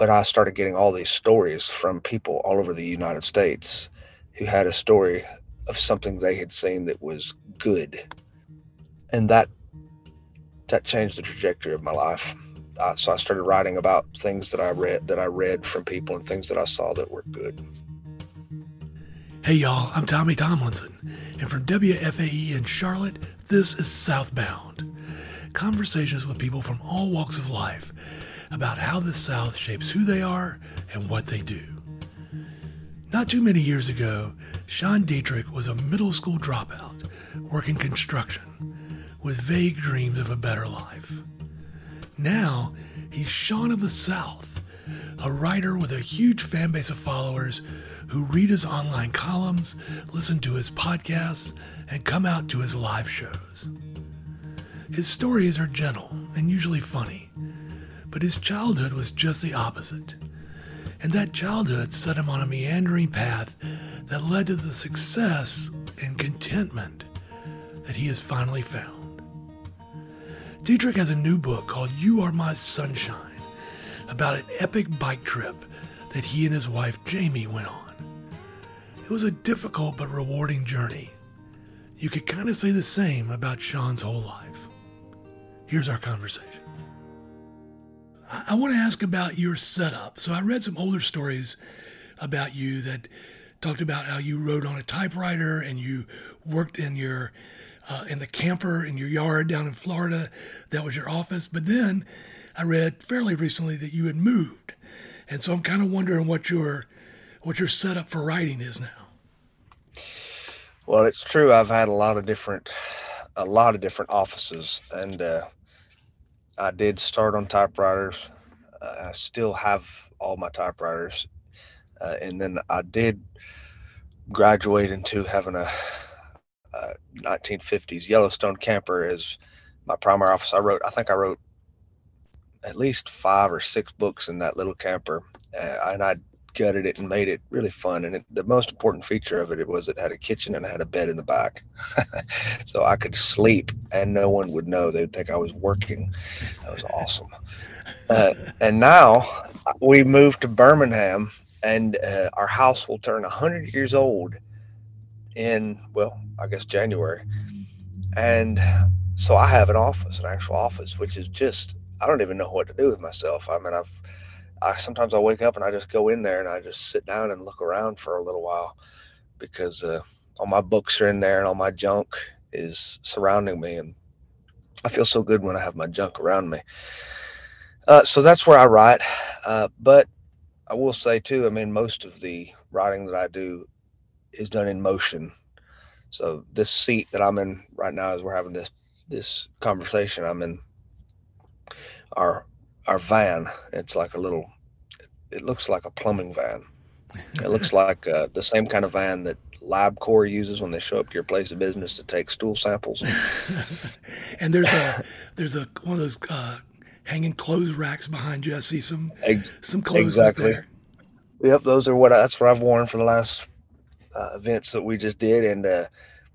but I started getting all these stories from people all over the United States who had a story of something they had seen that was good, and that that changed the trajectory of my life. Uh, so I started writing about things that I read that I read from people and things that I saw that were good. Hey y'all, I'm Tommy Tomlinson, and from WFAE in Charlotte, this is Southbound. Conversations with people from all walks of life about how the South shapes who they are and what they do. Not too many years ago, Sean Dietrich was a middle school dropout working construction with vague dreams of a better life. Now, he's Sean of the South, a writer with a huge fan base of followers who read his online columns, listen to his podcasts, and come out to his live shows. His stories are gentle and usually funny, but his childhood was just the opposite. And that childhood set him on a meandering path that led to the success and contentment that he has finally found. Dietrich has a new book called You Are My Sunshine about an epic bike trip that he and his wife Jamie went on. It was a difficult but rewarding journey. You could kind of say the same about Sean's whole life. Here's our conversation. I want to ask about your setup. So I read some older stories about you that talked about how you rode on a typewriter and you worked in your uh, in the camper in your yard down in Florida. That was your office. But then I read fairly recently that you had moved, and so I'm kind of wondering what your what your setup for writing is now. Well, it's true. I've had a lot of different a lot of different offices, and uh, I did start on typewriters. Uh, I still have all my typewriters, uh, and then I did graduate into having a, a 1950s Yellowstone camper as my primary office. I wrote, I think I wrote at least five or six books in that little camper, uh, and I gutted it and made it really fun. And it, the most important feature of it, it was it had a kitchen and it had a bed in the back, so I could sleep and no one would know. They'd think I was working. That was awesome. Uh, and now we moved to Birmingham, and uh, our house will turn 100 years old in well, I guess January. And so I have an office, an actual office, which is just I don't even know what to do with myself. I mean, I've I sometimes I wake up and I just go in there and I just sit down and look around for a little while because uh, all my books are in there and all my junk is surrounding me and I feel so good when I have my junk around me. Uh, so that's where I write. Uh, but I will say too, I mean, most of the writing that I do is done in motion. So this seat that I'm in right now, as we're having this this conversation, I'm in our our van. It's like a little. It looks like a plumbing van. It looks like uh, the same kind of van that LabCorp uses when they show up to your place of business to take stool samples. and there's a there's a one of those uh, hanging clothes racks behind you. I see some some clothes exactly. there. Yep, those are what I, that's what I've worn for the last uh, events that we just did, and uh,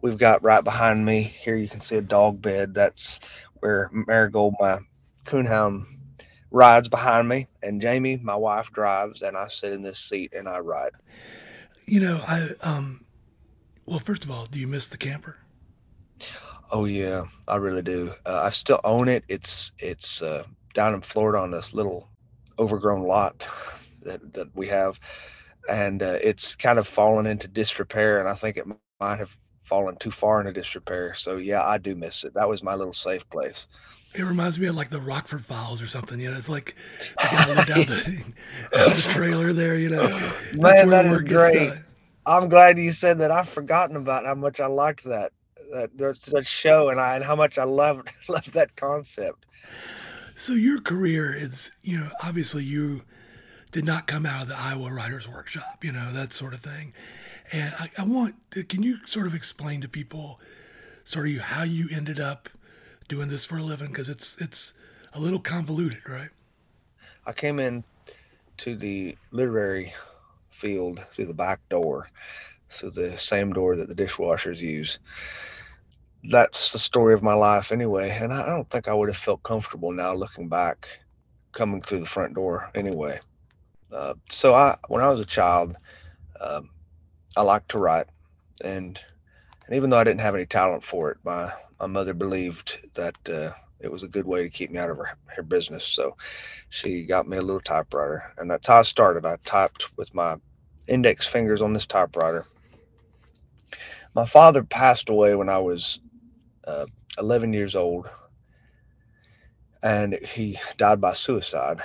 we've got right behind me here. You can see a dog bed. That's where Marigold, my coonhound, rides behind me, and Jamie, my wife, drives, and I sit in this seat and I ride. You know, I um, well, first of all, do you miss the camper? Oh yeah, I really do. Uh, I still own it. It's it's uh, down in Florida on this little overgrown lot that that we have, and uh, it's kind of fallen into disrepair. And I think it might have fallen too far into disrepair. So yeah, I do miss it. That was my little safe place. It reminds me of like the Rockford Files or something. You know, it's like I gotta look down the, the trailer there. You know, man, that is great. I'm glad you said that. I've forgotten about how much I liked that that that show and I and how much I loved loved that concept. So your career is, you know, obviously you did not come out of the Iowa Writers Workshop, you know, that sort of thing. And I, I want, can you sort of explain to people sort of how you ended up doing this for a living because it's it's a little convoluted, right? I came in to the literary field through the back door, so the same door that the dishwashers use. That's the story of my life, anyway. And I don't think I would have felt comfortable now looking back, coming through the front door, anyway. Uh, so I, when I was a child, um, I liked to write, and and even though I didn't have any talent for it, my my mother believed that uh, it was a good way to keep me out of her, her business. So she got me a little typewriter, and that's how I started. I typed with my index fingers on this typewriter. My father passed away when I was uh, 11 years old, and he died by suicide.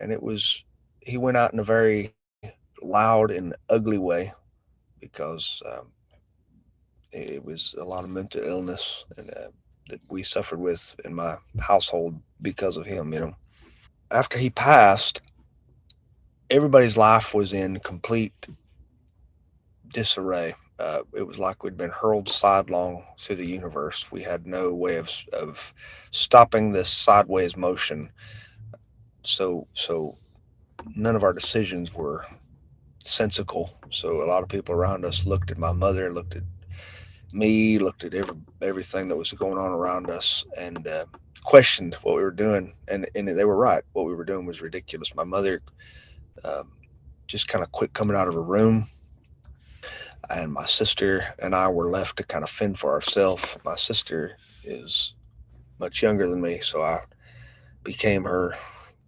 And it was he went out in a very loud and ugly way because um, it was a lot of mental illness and uh, that we suffered with in my household because of him. You know, after he passed, everybody's life was in complete disarray. Uh, it was like we'd been hurled sidelong through the universe. We had no way of of stopping this sideways motion. So so none of our decisions were sensical. So a lot of people around us looked at my mother, looked at me, looked at every everything that was going on around us, and uh, questioned what we were doing. And and they were right. What we were doing was ridiculous. My mother um, just kind of quit coming out of her room, and my sister and I were left to kind of fend for ourselves. My sister is much younger than me, so I became her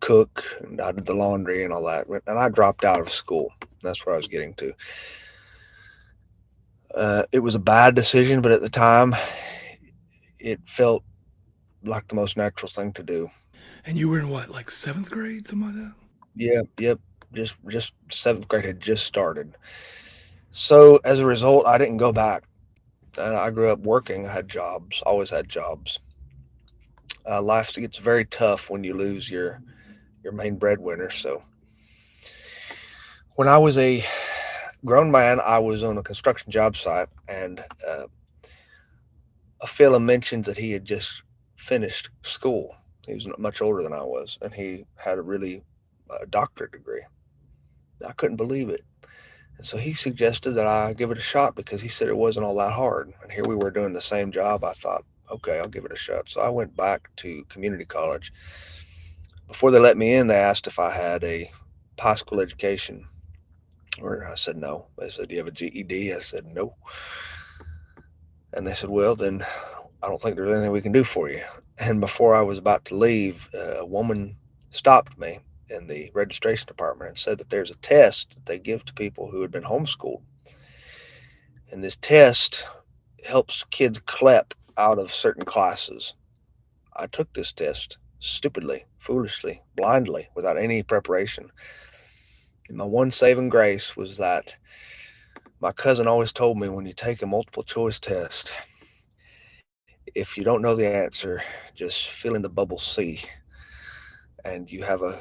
cook and I did the laundry and all that. And I dropped out of school. That's where I was getting to. Uh, it was a bad decision, but at the time, it felt like the most natural thing to do. And you were in what, like seventh grade, something like that? Yep, yep. Just just seventh grade had just started. So as a result, I didn't go back. And I grew up working. I had jobs. Always had jobs. Uh, life gets very tough when you lose your your main breadwinner. So when I was a grown man, I was on a construction job site, and uh, a fellow mentioned that he had just finished school. He was much older than I was, and he had a really uh, doctorate degree. I couldn't believe it. And so he suggested that I give it a shot because he said it wasn't all that hard. And here we were doing the same job. I thought, okay, I'll give it a shot. So I went back to community college. Before they let me in, they asked if I had a high school education. Or I said no. They said, Do you have a GED? I said no. And they said, Well, then I don't think there's anything we can do for you. And before I was about to leave, a woman stopped me in the registration department and said that there's a test that they give to people who had been homeschooled. And this test helps kids CLEP out of certain classes. I took this test stupidly, foolishly, blindly, without any preparation. And my one saving grace was that my cousin always told me when you take a multiple choice test, if you don't know the answer, just fill in the bubble C and you have a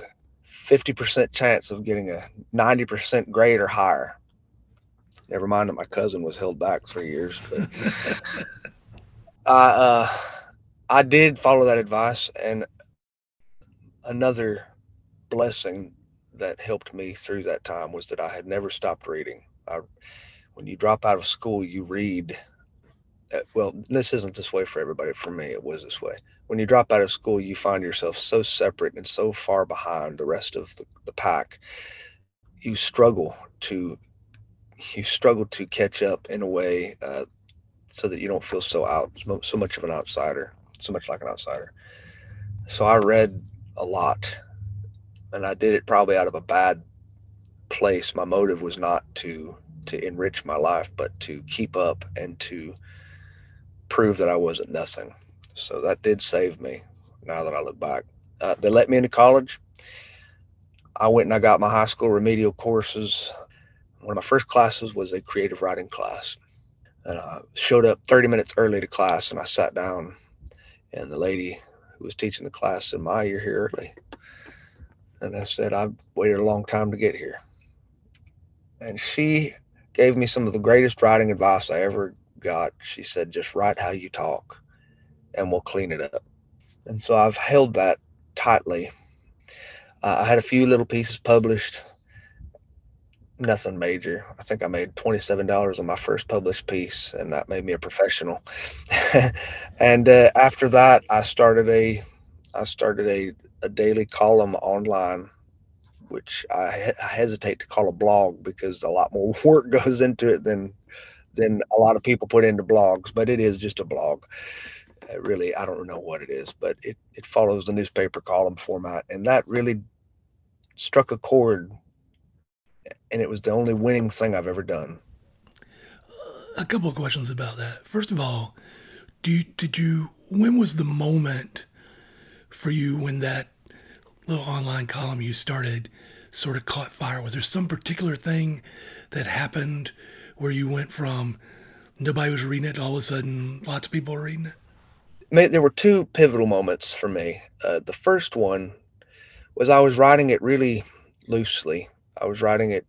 50% chance of getting a 90% grade or higher. Never mind that my cousin was held back three years, but I uh, I did follow that advice, and another blessing that helped me through that time was that I had never stopped reading. I, when you drop out of school, you read. Uh, well, this isn't this way for everybody. For me, it was this way. When you drop out of school, you find yourself so separate and so far behind the rest of the, the pack. You struggle to you struggle to catch up in a way uh, so that you don't feel so out so much of an outsider, so much like an outsider. So I read a lot and I did it probably out of a bad place. My motive was not to to enrich my life, but to keep up and to prove that I wasn't nothing. So that did save me. Now that I look back, uh, they let me into college. I went and I got my high school remedial courses. One of my first classes was a creative writing class, and I showed up 30 minutes early to class, and I sat down, and the lady who was teaching the class said, "My, you're here early." And I said, I've waited a long time to get here. And she gave me some of the greatest writing advice I ever got. She said, just write how you talk and we'll clean it up. And so I've held that tightly. Uh, I had a few little pieces published, nothing major. I think I made $27 on my first published piece, and that made me a professional. and uh, after that, I started a I started a, daily column online which I, I hesitate to call a blog because a lot more work goes into it than than a lot of people put into blogs, but it is just a blog. Uh, really, I don't know what it is, but it, it follows the newspaper column format. And that really struck a chord. And it was the only winning thing I've ever done. A couple of questions about that. First of all, do you, did you, when was the moment for you when that little online column you started sort of caught fire? Was there some particular thing that happened where you went from nobody was reading it, all of a sudden lots of people were reading it? There were two pivotal moments for me. Uh, the first one was I was writing it really loosely. I was writing it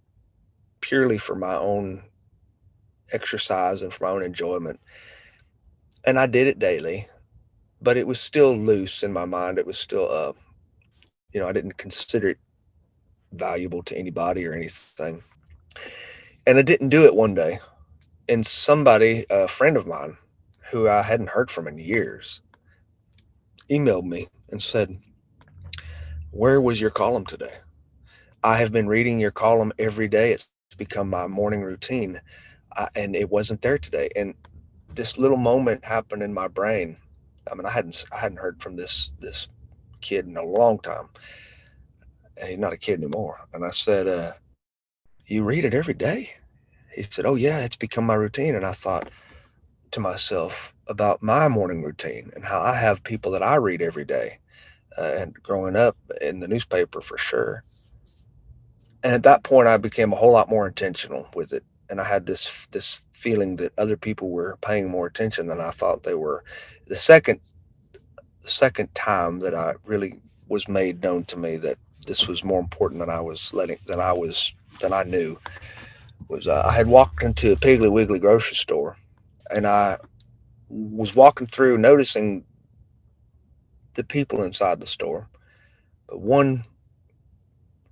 purely for my own exercise and for my own enjoyment. And I did it daily, but it was still loose in my mind. It was still, uh, you know, I didn't consider it valuable to anybody or anything and I didn't do it one day. And somebody, a friend of mine, who I hadn't heard from in years, emailed me and said, Where was your column today? I have been reading your column every day. It's become my morning routine. I, and it wasn't there today. And this little moment happened in my brain. I mean, I hadn't I hadn't heard from this this kid in a long time. He's not a kid anymore. And I said, uh, you read it every day? He said, Oh, yeah, it's become my routine. And I thought to myself about my morning routine and how I have people that I read every day. Uh, and growing up in the newspaper for sure. And at that point, I became a whole lot more intentional with it. And I had this this feeling that other people were paying more attention than I thought they were. The second the second time that I really was made known to me that this was more important than I was letting than I was that I knew was uh, I had walked into a Piggly Wiggly grocery store, and I was walking through, noticing the people inside the store. But one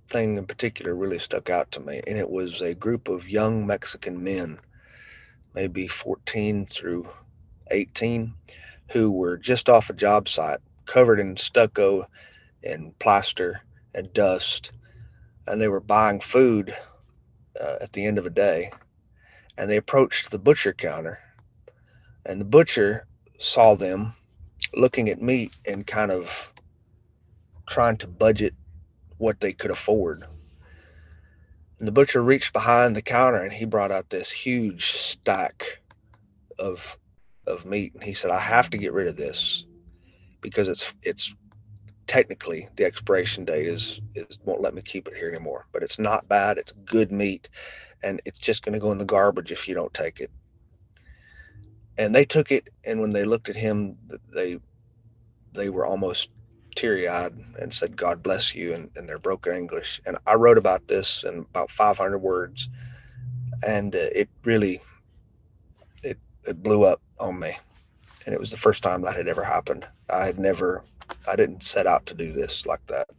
thing in particular really stuck out to me, and it was a group of young Mexican men, maybe 14 through 18, who were just off a job site, covered in stucco and plaster and dust and they were buying food uh, at the end of a day and they approached the butcher counter and the butcher saw them looking at meat and kind of trying to budget what they could afford. And the butcher reached behind the counter and he brought out this huge stack of of meat and he said i have to get rid of this because it's it's technically the expiration date is is won't let me keep it here anymore but it's not bad. It's good meat and it's just going to go in the garbage if you don't take it. And they took it and when they looked at him they they were almost teary-eyed and said god bless you in, in their broken english. And i wrote about this in about 500 words and uh, it really it, blew up on me and it was the first time that had ever happened i had never I didn't set out to do this like that.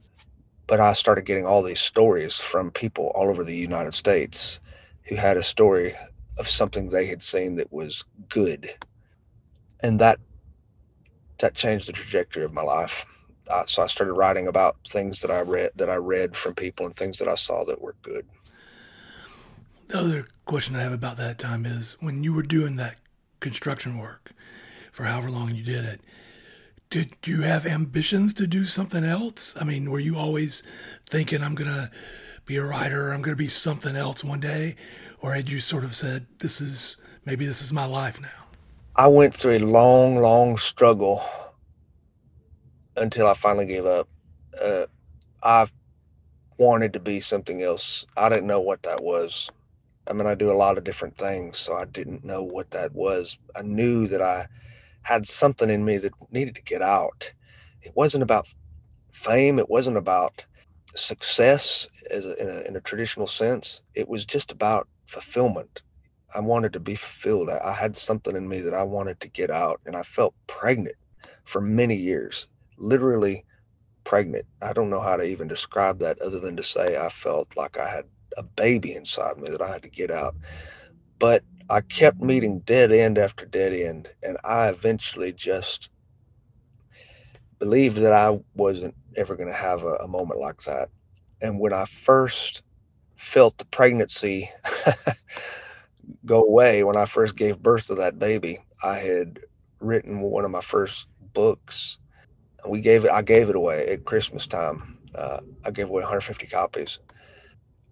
But I started getting all these stories from people all over the United States who had a story of something they had seen that was good. And that that changed the trajectory of my life. So I started writing about things that I read that I read from people and things that I saw that were good. The other question I have about that time is when you were doing that construction work for however long you did it, did you have ambitions to do something else? I mean, were you always thinking, I'm going to be a writer, I'm going to be something else one day? Or had you sort of said, this is maybe this is my life now? I went through a long, long struggle until I finally gave up. Uh, I wanted to be something else. I didn't know what that was. I mean, I do a lot of different things, so I didn't know what that was. I knew that I had something in me that needed to get out. It wasn't about fame. It wasn't about success as a, in, a, in a traditional sense. It was just about fulfillment. I wanted to be fulfilled. I, I had something in me that I wanted to get out, and I felt pregnant for many years, literally pregnant. I don't know how to even describe that other than to say I felt like I had a baby inside me that I had to get out. But I kept meeting dead end after dead end, and I eventually just believed that I wasn't ever going to have a, a, moment like that. and when I first felt the pregnancy go away, when I first gave birth to that baby, I had written one of my first books. We gave it. I gave it away at Christmas time. Uh, I gave away 150 copies.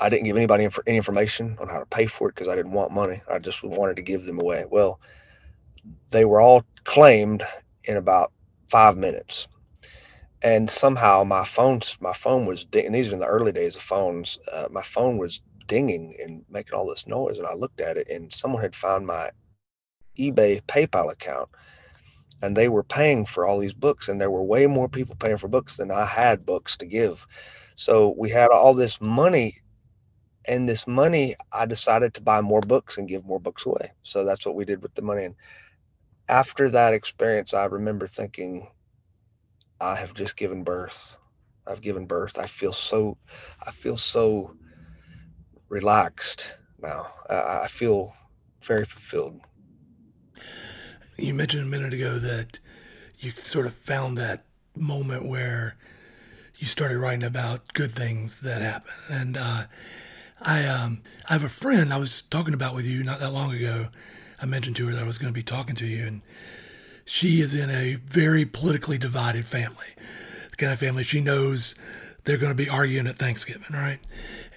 I didn't give anybody inf- any information on how to pay for it because I didn't want money. I just wanted to give them away. Well, they were all claimed in about five minutes and somehow my phone my phone was ding- and these are in the early days of phones uh, my phone was dinging and making all this noise and i looked at it and someone had found my ebay paypal account and they were paying for all these books and there were way more people paying for books than i had books to give so we had all this money and this money i decided to buy more books and give more books away so that's what we did with the money and after that experience i remember thinking I have just given birth. I've given birth. I feel so, I feel so relaxed now. I, I feel very fulfilled. You mentioned a minute ago that you sort of found that moment where you started writing about good things that happen. And uh, I, um, I have a friend I was talking about with you not that long ago. I mentioned to her that I was going to be talking to you, and she is in a very politically divided family. The kind of family she knows they're going to be arguing at Thanksgiving, right?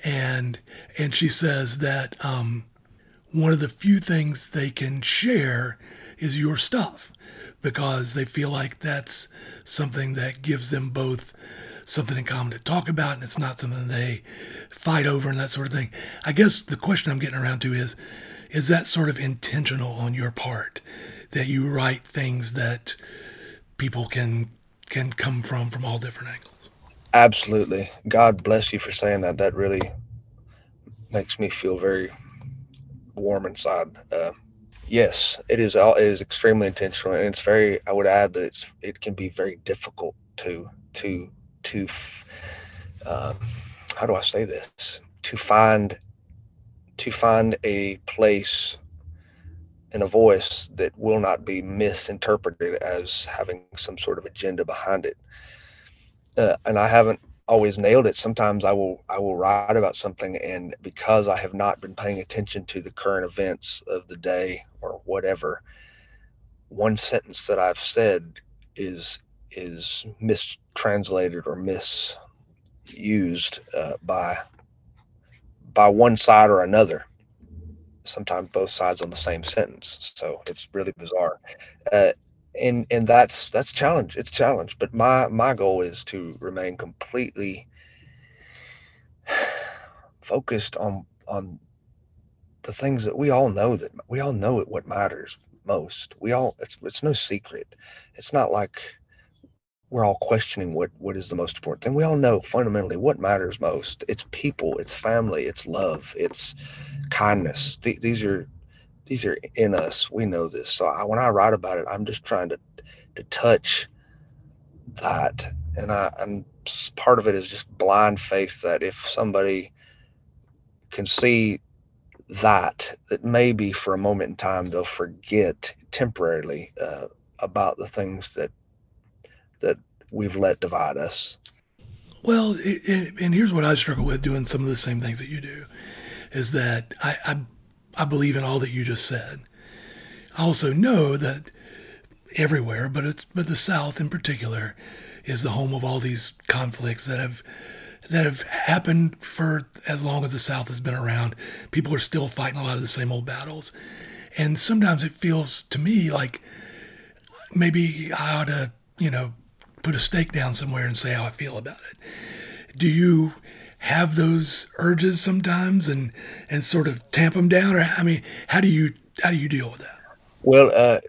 And and she says that um, one of the few things they can share is your stuff because they feel like that's something that gives them both something in common to talk about and it's not something they fight over and that sort of thing. I guess the question I'm getting around to is is that sort of intentional on your part? that you write things that people can can come from from all different angles. Absolutely. God bless you for saying that. That really makes me feel very warm inside. Uh, yes, it is. All, it is extremely intentional, and it's very. I would add that it's. It can be very difficult to to to. Uh, how do I say this? To find to find a place and a voice that will not be misinterpreted as having some sort of agenda behind it. Uh, and I haven't always nailed it. Sometimes I will I will write about something, and because I have not been paying attention to the current events of the day or whatever, one sentence that I've said is is mistranslated or misused uh, by by one side or another sometimes both sides on the same sentence. So it's really bizarre. Uh, and and that's that's challenge. It's challenge. But my my goal is to remain completely focused on on the things that we all know that we all know it what matters most. We all it's it's no secret. It's not like we're all questioning what what is the most important thing. We all know fundamentally what matters most. It's people, it's family, it's love, it's kindness. Th- these are these are in us. We know this. So I, when I write about it, I'm just trying to to touch that, and I and part of it is just blind faith that if somebody can see that, that maybe for a moment in time they'll forget temporarily uh, about the things that that we've let divide us. Well, it, it, and here's what I struggle with doing some of the same things that you do is that I, I, I believe in all that you just said. I also know that everywhere, but it's but the South in particular is the home of all these conflicts that have that have happened for as long as the South has been around. People are still fighting a lot of the same old battles, and sometimes it feels to me like maybe I ought to, you know, put a stake down somewhere and say how I feel about it. Do you have those urges sometimes and and sort of tamp them down? Or i mean how do you how do you deal with that? Well uh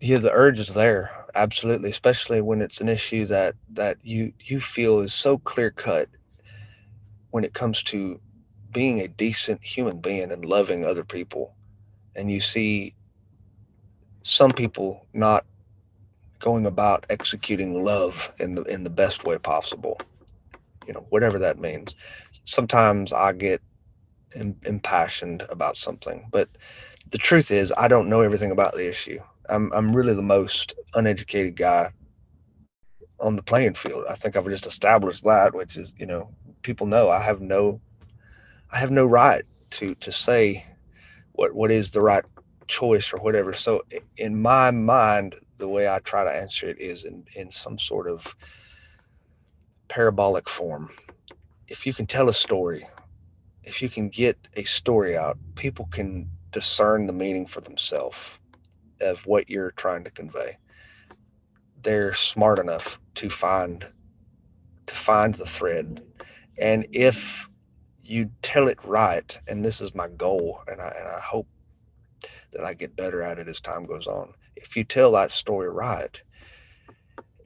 yeah the urge is there absolutely especially when it's an issue that that you you feel is so clear cut when it comes to being a decent human being and loving other people. And you see some people not going about executing love in the in the best way possible you know whatever that means sometimes i get Im- impassioned about something but the truth is i don't know everything about the issue i'm i'm really the most uneducated guy on the playing field. I think I've just established that, which is, you know, people know I have no, I have no right to to say what what is the right choice or whatever. So in my mind, the way I try to answer it is in in some sort of parabolic form. If you can tell a story, if you can get a story out, people can discern the meaning for themselves of what you're trying to convey. They're smart enough to find to find the thread. And if you tell it right, and this is my goal, and I, and I hope that I get better at it as time goes on. If you tell that story right,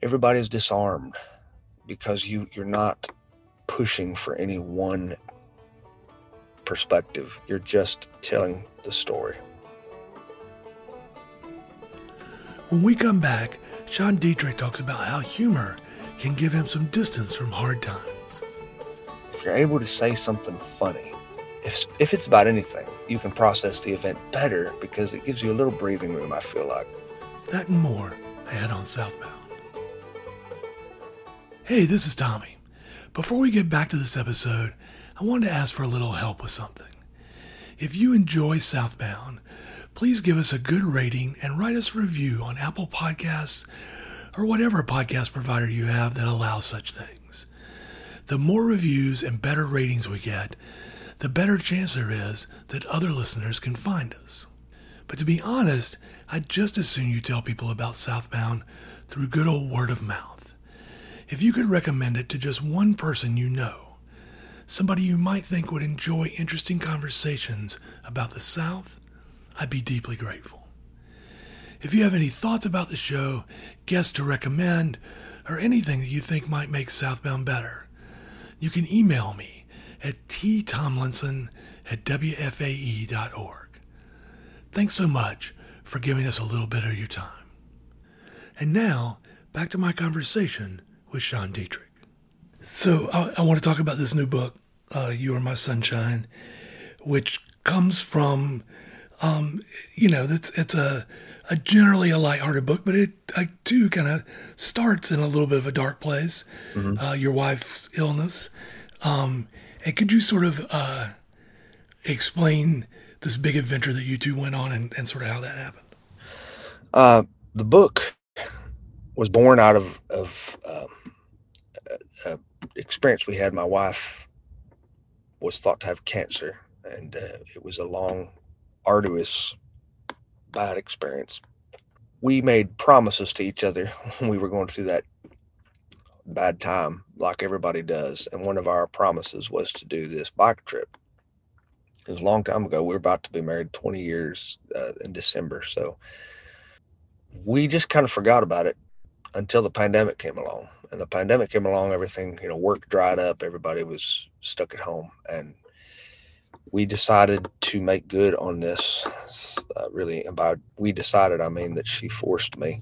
everybody's disarmed because you you're not pushing for any one perspective. You're just telling the story. When we come back, Sean Dietrich talks about how humor can give him some distance from hard times. If you're able to say something funny, if, if it's about anything, you can process the event better because it gives you a little breathing room, I feel like. That and more ahead on Southbound. Hey, this is Tommy. Before we get back to this episode, I wanted to ask for a little help with something. If you enjoy Southbound, please give us a good rating and write us a review on Apple Podcasts or whatever podcast provider you have that allows such things. The more reviews and better ratings we get, the better chance there is that other listeners can find us. But to be honest, I'd just as soon you tell people about Southbound through good old word of mouth. If you could recommend it to just one person you know, somebody you might think would enjoy interesting conversations about the South, I'd be deeply grateful. If you have any thoughts about the show, guests to recommend, or anything that you think might make Southbound better, you can email me at ttomlinson at wfae.org. Thanks so much for giving us a little bit of your time. And now, back to my conversation with Sean Dietrich. So, I, I want to talk about this new book, uh, You Are My Sunshine, which comes from um, you know, it's it's a, a generally a lighthearted book, but it I, too kind of starts in a little bit of a dark place. Mm-hmm. Uh, your wife's illness, um, and could you sort of uh, explain this big adventure that you two went on and, and sort of how that happened? Uh, the book was born out of of um, a, a experience we had. My wife was thought to have cancer, and uh, it was a long arduous, bad experience. We made promises to each other when we were going through that bad time, like everybody does. And one of our promises was to do this bike trip. It was a long time ago. We are about to be married 20 years uh, in December. So we just kind of forgot about it until the pandemic came along. And the pandemic came along, everything, you know, work dried up, everybody was stuck at home. And we decided to make good on this. Uh, really, and by we decided, I mean that she forced me.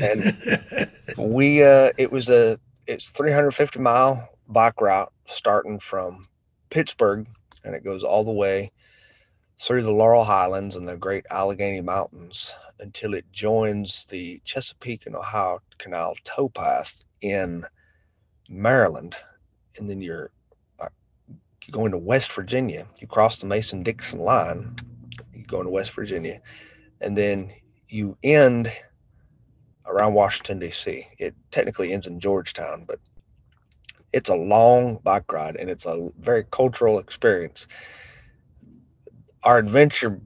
And we, uh, it was a, it's 350 mile bike route starting from Pittsburgh, and it goes all the way through the Laurel Highlands and the Great Allegheny Mountains until it joins the Chesapeake and Ohio Canal towpath in Maryland, and then you're you go into West Virginia, you cross the Mason Dixon line, you go into West Virginia, and then you end around Washington, D.C. It technically ends in Georgetown, but it's a long bike ride and it's a very cultural experience. Our adventure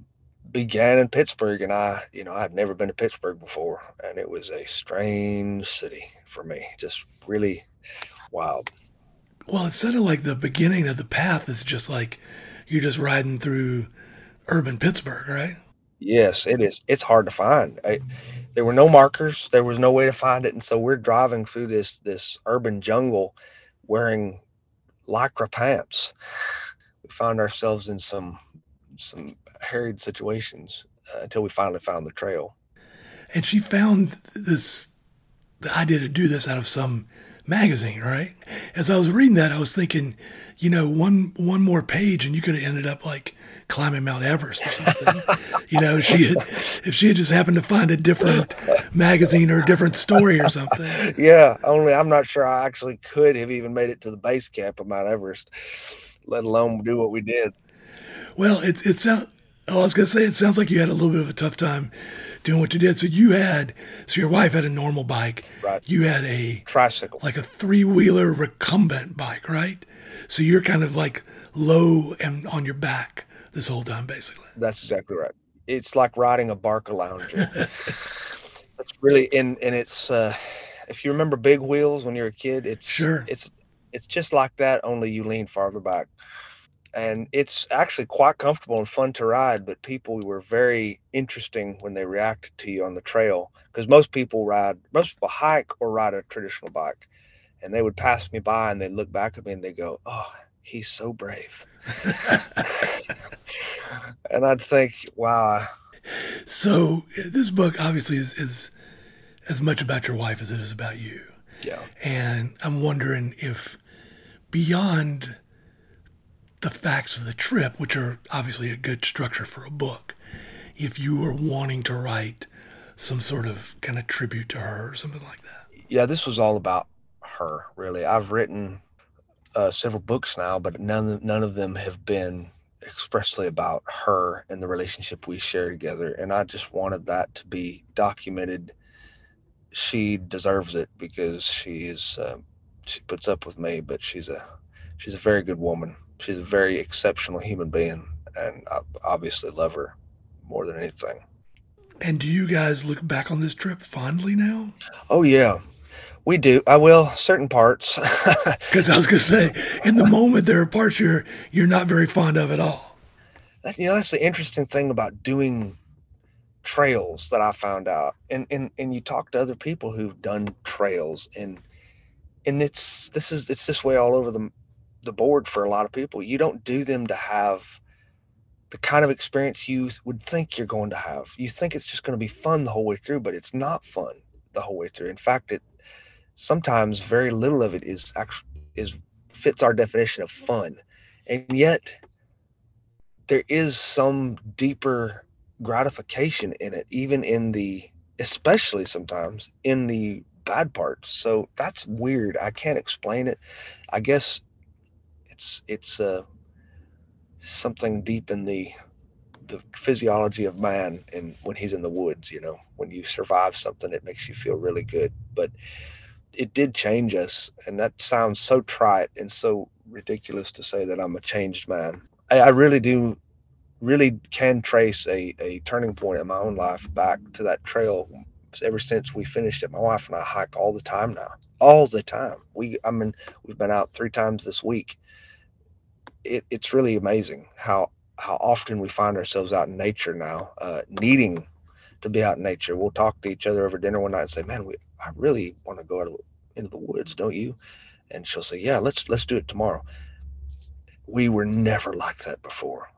began in Pittsburgh, and I, you know, I'd never been to Pittsburgh before, and it was a strange city for me, just really wild. Well, it sounded like the beginning of the path is just like you're just riding through urban Pittsburgh, right? Yes, it is. It's hard to find. I, there were no markers. There was no way to find it, and so we're driving through this this urban jungle, wearing lycra pants. We found ourselves in some some harried situations uh, until we finally found the trail. And she found this the idea to do this out of some magazine, right? As I was reading that, I was thinking, you know, one one more page and you could have ended up like climbing Mount Everest or something. you know, she had, if she had just happened to find a different magazine or a different story or something. Yeah, only I'm not sure I actually could have even made it to the base camp of Mount Everest, let alone do what we did. Well, it it sounds. Oh, I was gonna say it sounds like you had a little bit of a tough time doing what you did. So you had, so your wife had a normal bike. Right. You had a tricycle, like a three wheeler recumbent bike, right? So you're kind of like low and on your back this whole time, basically. That's exactly right. It's like riding a Barcalounger. That's really in and it's uh if you remember big wheels when you're a kid, it's sure it's it's just like that, only you lean farther back. And it's actually quite comfortable and fun to ride, but people were very interesting when they reacted to you on the trail because most people ride, most people hike or ride a traditional bike, and they would pass me by and they'd look back at me and they go, "Oh, he's so brave." and I'd think, wow. So this book obviously is, is as much about your wife as it is about you. Yeah. And I'm wondering if beyond the facts of the trip, which are obviously a good structure for a book, if you were wanting to write some sort of kind of tribute to her or something like that. Yeah, this was all about her, really. I've written uh, several books now, but none none of them have been expressly about her and the relationship we share together. And I just wanted that to be documented. She deserves it because she is uh, she puts up with me, but she's a she's a very good woman. She's a very exceptional human being, and I obviously love her more than anything. And do you guys look back on this trip fondly now? Oh yeah, we do. I will certain parts. Because I was gonna say, in the moment, there are parts you're you're not very fond of at all. That, you know, that's the interesting thing about doing trails that I found out, and and and you talk to other people who've done trails, and and it's this is it's this way all over the the board for a lot of people. You don't do them to have the kind of experience you would think you're going to have. You think it's just going to be fun the whole way through, but it's not fun the whole way through. In fact, it sometimes very little of it is actually is fits our definition of fun. And yet there is some deeper gratification in it even in the especially sometimes in the bad parts. So that's weird. I can't explain it. I guess it's it's uh something deep in the the physiology of man and when he's in the woods you know when you survive something it makes you feel really good. But it did change us, and that sounds so trite and so ridiculous to say that I'm a changed man. I, I really do, really can trace a, a turning point in my own life back to that trail. Ever since we finished it, my wife and I hike all the time now, all the time. We, I mean, we've been out three times this week. It, it's really amazing how how often we find ourselves out in nature now, uh, needing to be out in nature. We'll talk to each other over dinner one night and say, "Man, we I really want to go out into the woods, don't you?" And she'll say, "Yeah, let's let's do it tomorrow." We were never like that before.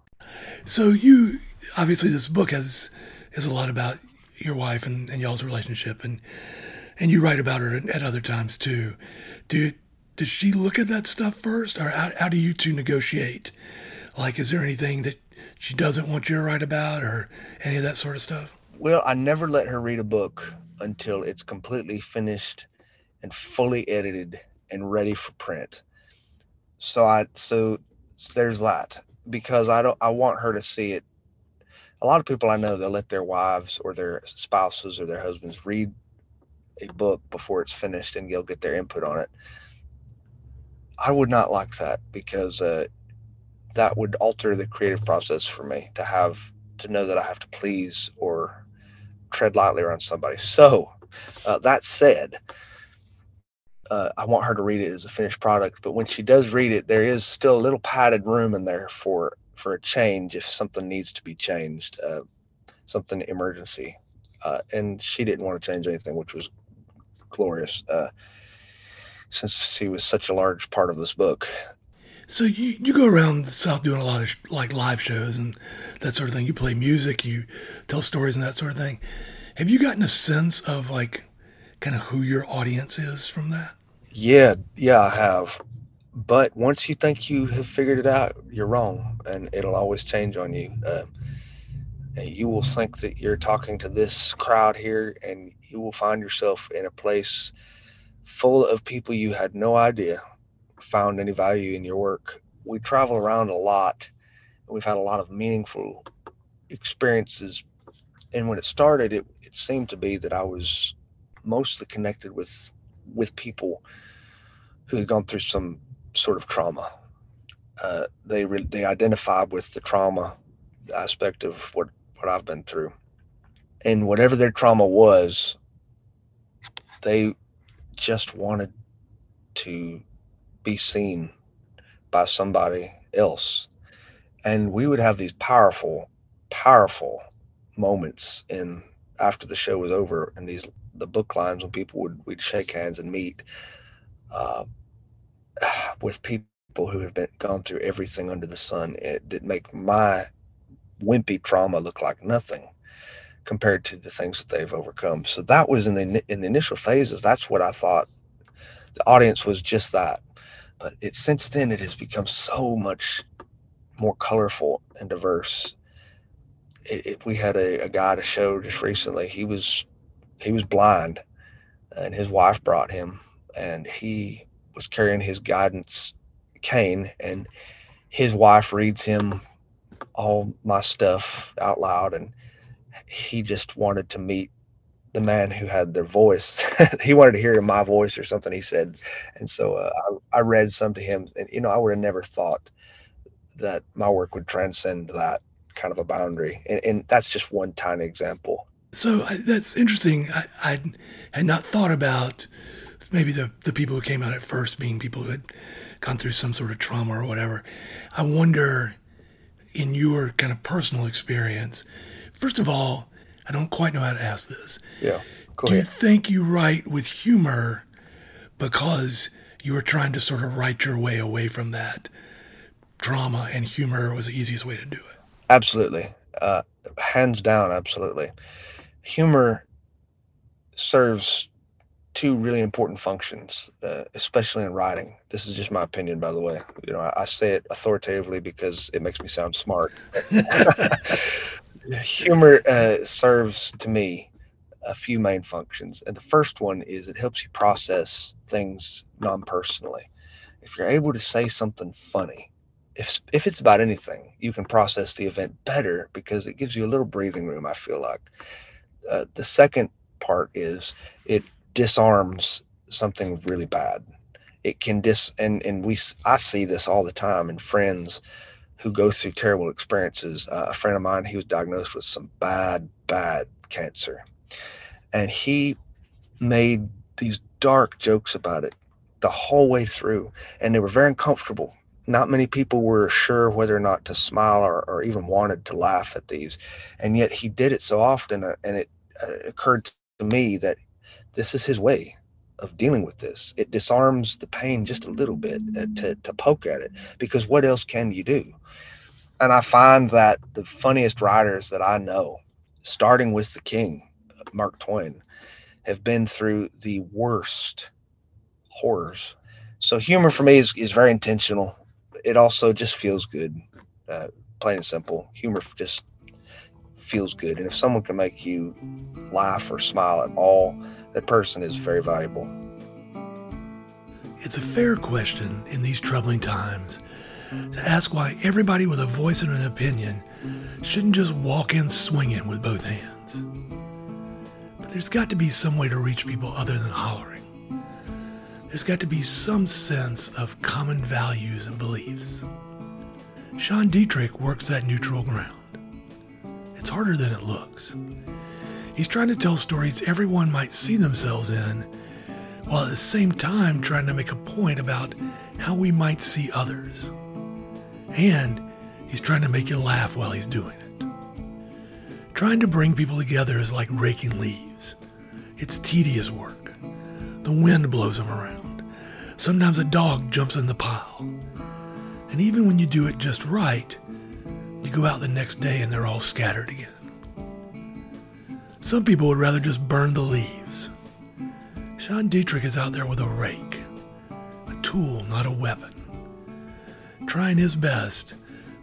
So you obviously this book has is a lot about your wife and, and y'all's relationship, and and you write about her at other times too. Do does she look at that stuff first, or how, how do you two negotiate? Like, is there anything that she doesn't want you to write about, or any of that sort of stuff? Well, I never let her read a book until it's completely finished and fully edited and ready for print. So I so, there's that because I don't I want her to see it. A lot of people I know they'll let their wives or their spouses or their husbands read a book before it's finished and you'll get their input on it. I would not like that because uh, that would alter the creative process for me to have to know that I have to please or tread lightly around somebody. So, uh, that said, uh, I want her to read it as a finished product. But when she does read it, there is still a little padded room in there for for a change if something needs to be changed, uh, something emergency. Uh, and she didn't want to change anything, which was glorious, uh, since she was such a large part of this book. So you, you go around the South doing a lot of like live shows and that sort of thing. You play music, you tell stories and that sort of thing. Have you gotten a sense of like kind of who your audience is from that? Yeah, yeah, I have. But once you think you have figured it out, you're wrong, and it'll always change on you. Uh, and you will think that you're talking to this crowd here, and you will find yourself in a place full of people you had no idea found any value in your work. We travel around a lot, and we've had a lot of meaningful experiences. And when it started, it, it seemed to be that I was mostly connected with with people who had gone through some sort of trauma. Uh, they re- they identify with the trauma aspect of what what I've been through, and whatever their trauma was, they just wanted to be seen by somebody else, and we would have these powerful, powerful moments in after the show was over, and these the book lines when people would we'd shake hands and meet. Uh, with people who have been gone through everything under the sun. It did make my wimpy trauma look like nothing compared to the things that they've overcome. So that was in the in the initial phases. That's what i thought. The audience was just that. But it since then it has become so much more colorful and diverse. It, it, we had a, a guy to show just recently. He was he was blind and his wife brought him and he was carrying his guidance cane and his wife reads him all my stuff out loud and he just wanted to meet the man who had their voice. He wanted to hear my voice or something he said and so uh, I, I read some to him and you know i would have never thought that my work would transcend that kind of a boundary and, and that's just one tiny example so that's interesting I, I had not thought about maybe the, the people who came out at first being people who had gone through some sort of trauma or whatever. I wonder, in your kind of personal experience, first of all, I don't quite know how to ask this. Yeah. Do you think you write with humor because you were trying to sort of write your way away from that trauma and humor was the easiest way to do it? Absolutely. Uh, hands down, absolutely. Humor serves two really important functions, uh, especially in writing. This is just my opinion, by the way. You know, I, I say it authoritatively because it makes me sound smart. Humor uh, serves to me a few main functions, and the first one is it helps you process things non-personally. If you're able to say something funny, if if it's about anything, you can process the event better because it gives you a little breathing room. I feel like. Uh, the second part is it disarms something really bad. It can dis and and we I see this all the time in friends who go through terrible experiences. Uh, a friend of mine, he was diagnosed with some bad, bad cancer, and he made these dark jokes about it the whole way through, and they were very uncomfortable. Not many people were sure whether or not to smile or, or even wanted to laugh at these, and yet he did it so often, uh, and it uh, occurred to me that this is his way of dealing with this. It disarms the pain just a little bit uh, to, to poke at it because what else can you do? And I find that the funniest writers that I know, starting with the king, Mark Twain, have been through the worst horrors. So humor for me is, is very intentional. It also just feels good, uh, plain and simple. Humor just feels good. And if someone can make you laugh or smile at all, that person is very valuable. It's a fair question in these troubling times to ask why everybody with a voice and an opinion shouldn't just walk in swinging with both hands. But there's got to be some way to reach people other than hollering. There's got to be some sense of common values and beliefs. Sean Dietrich works that neutral ground. It's harder than it looks. He's trying to tell stories everyone might see themselves in, while at the same time trying to make a point about how we might see others. And he's trying to make you laugh while he's doing it. Trying to bring people together is like raking leaves. It's tedious work. The wind blows them around. Sometimes a dog jumps in the pile. And even when you do it just right, you go out the next day and they're all scattered again. Some people would rather just burn the leaves. Sean Dietrich is out there with a rake, a tool, not a weapon, trying his best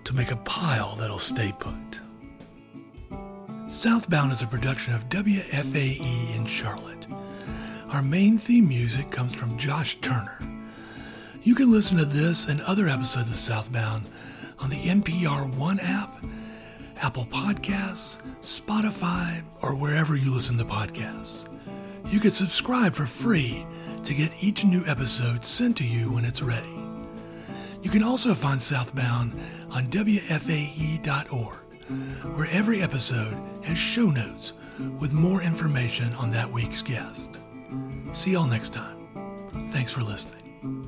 to make a pile that'll stay put. Southbound is a production of WFAE in Charlotte. Our main theme music comes from Josh Turner. You can listen to this and other episodes of Southbound on the NPR One app, Apple Podcasts, Spotify, or wherever you listen to podcasts. You can subscribe for free to get each new episode sent to you when it's ready. You can also find Southbound on WFAE.org, where every episode has show notes with more information on that week's guest. See y'all next time. Thanks for listening.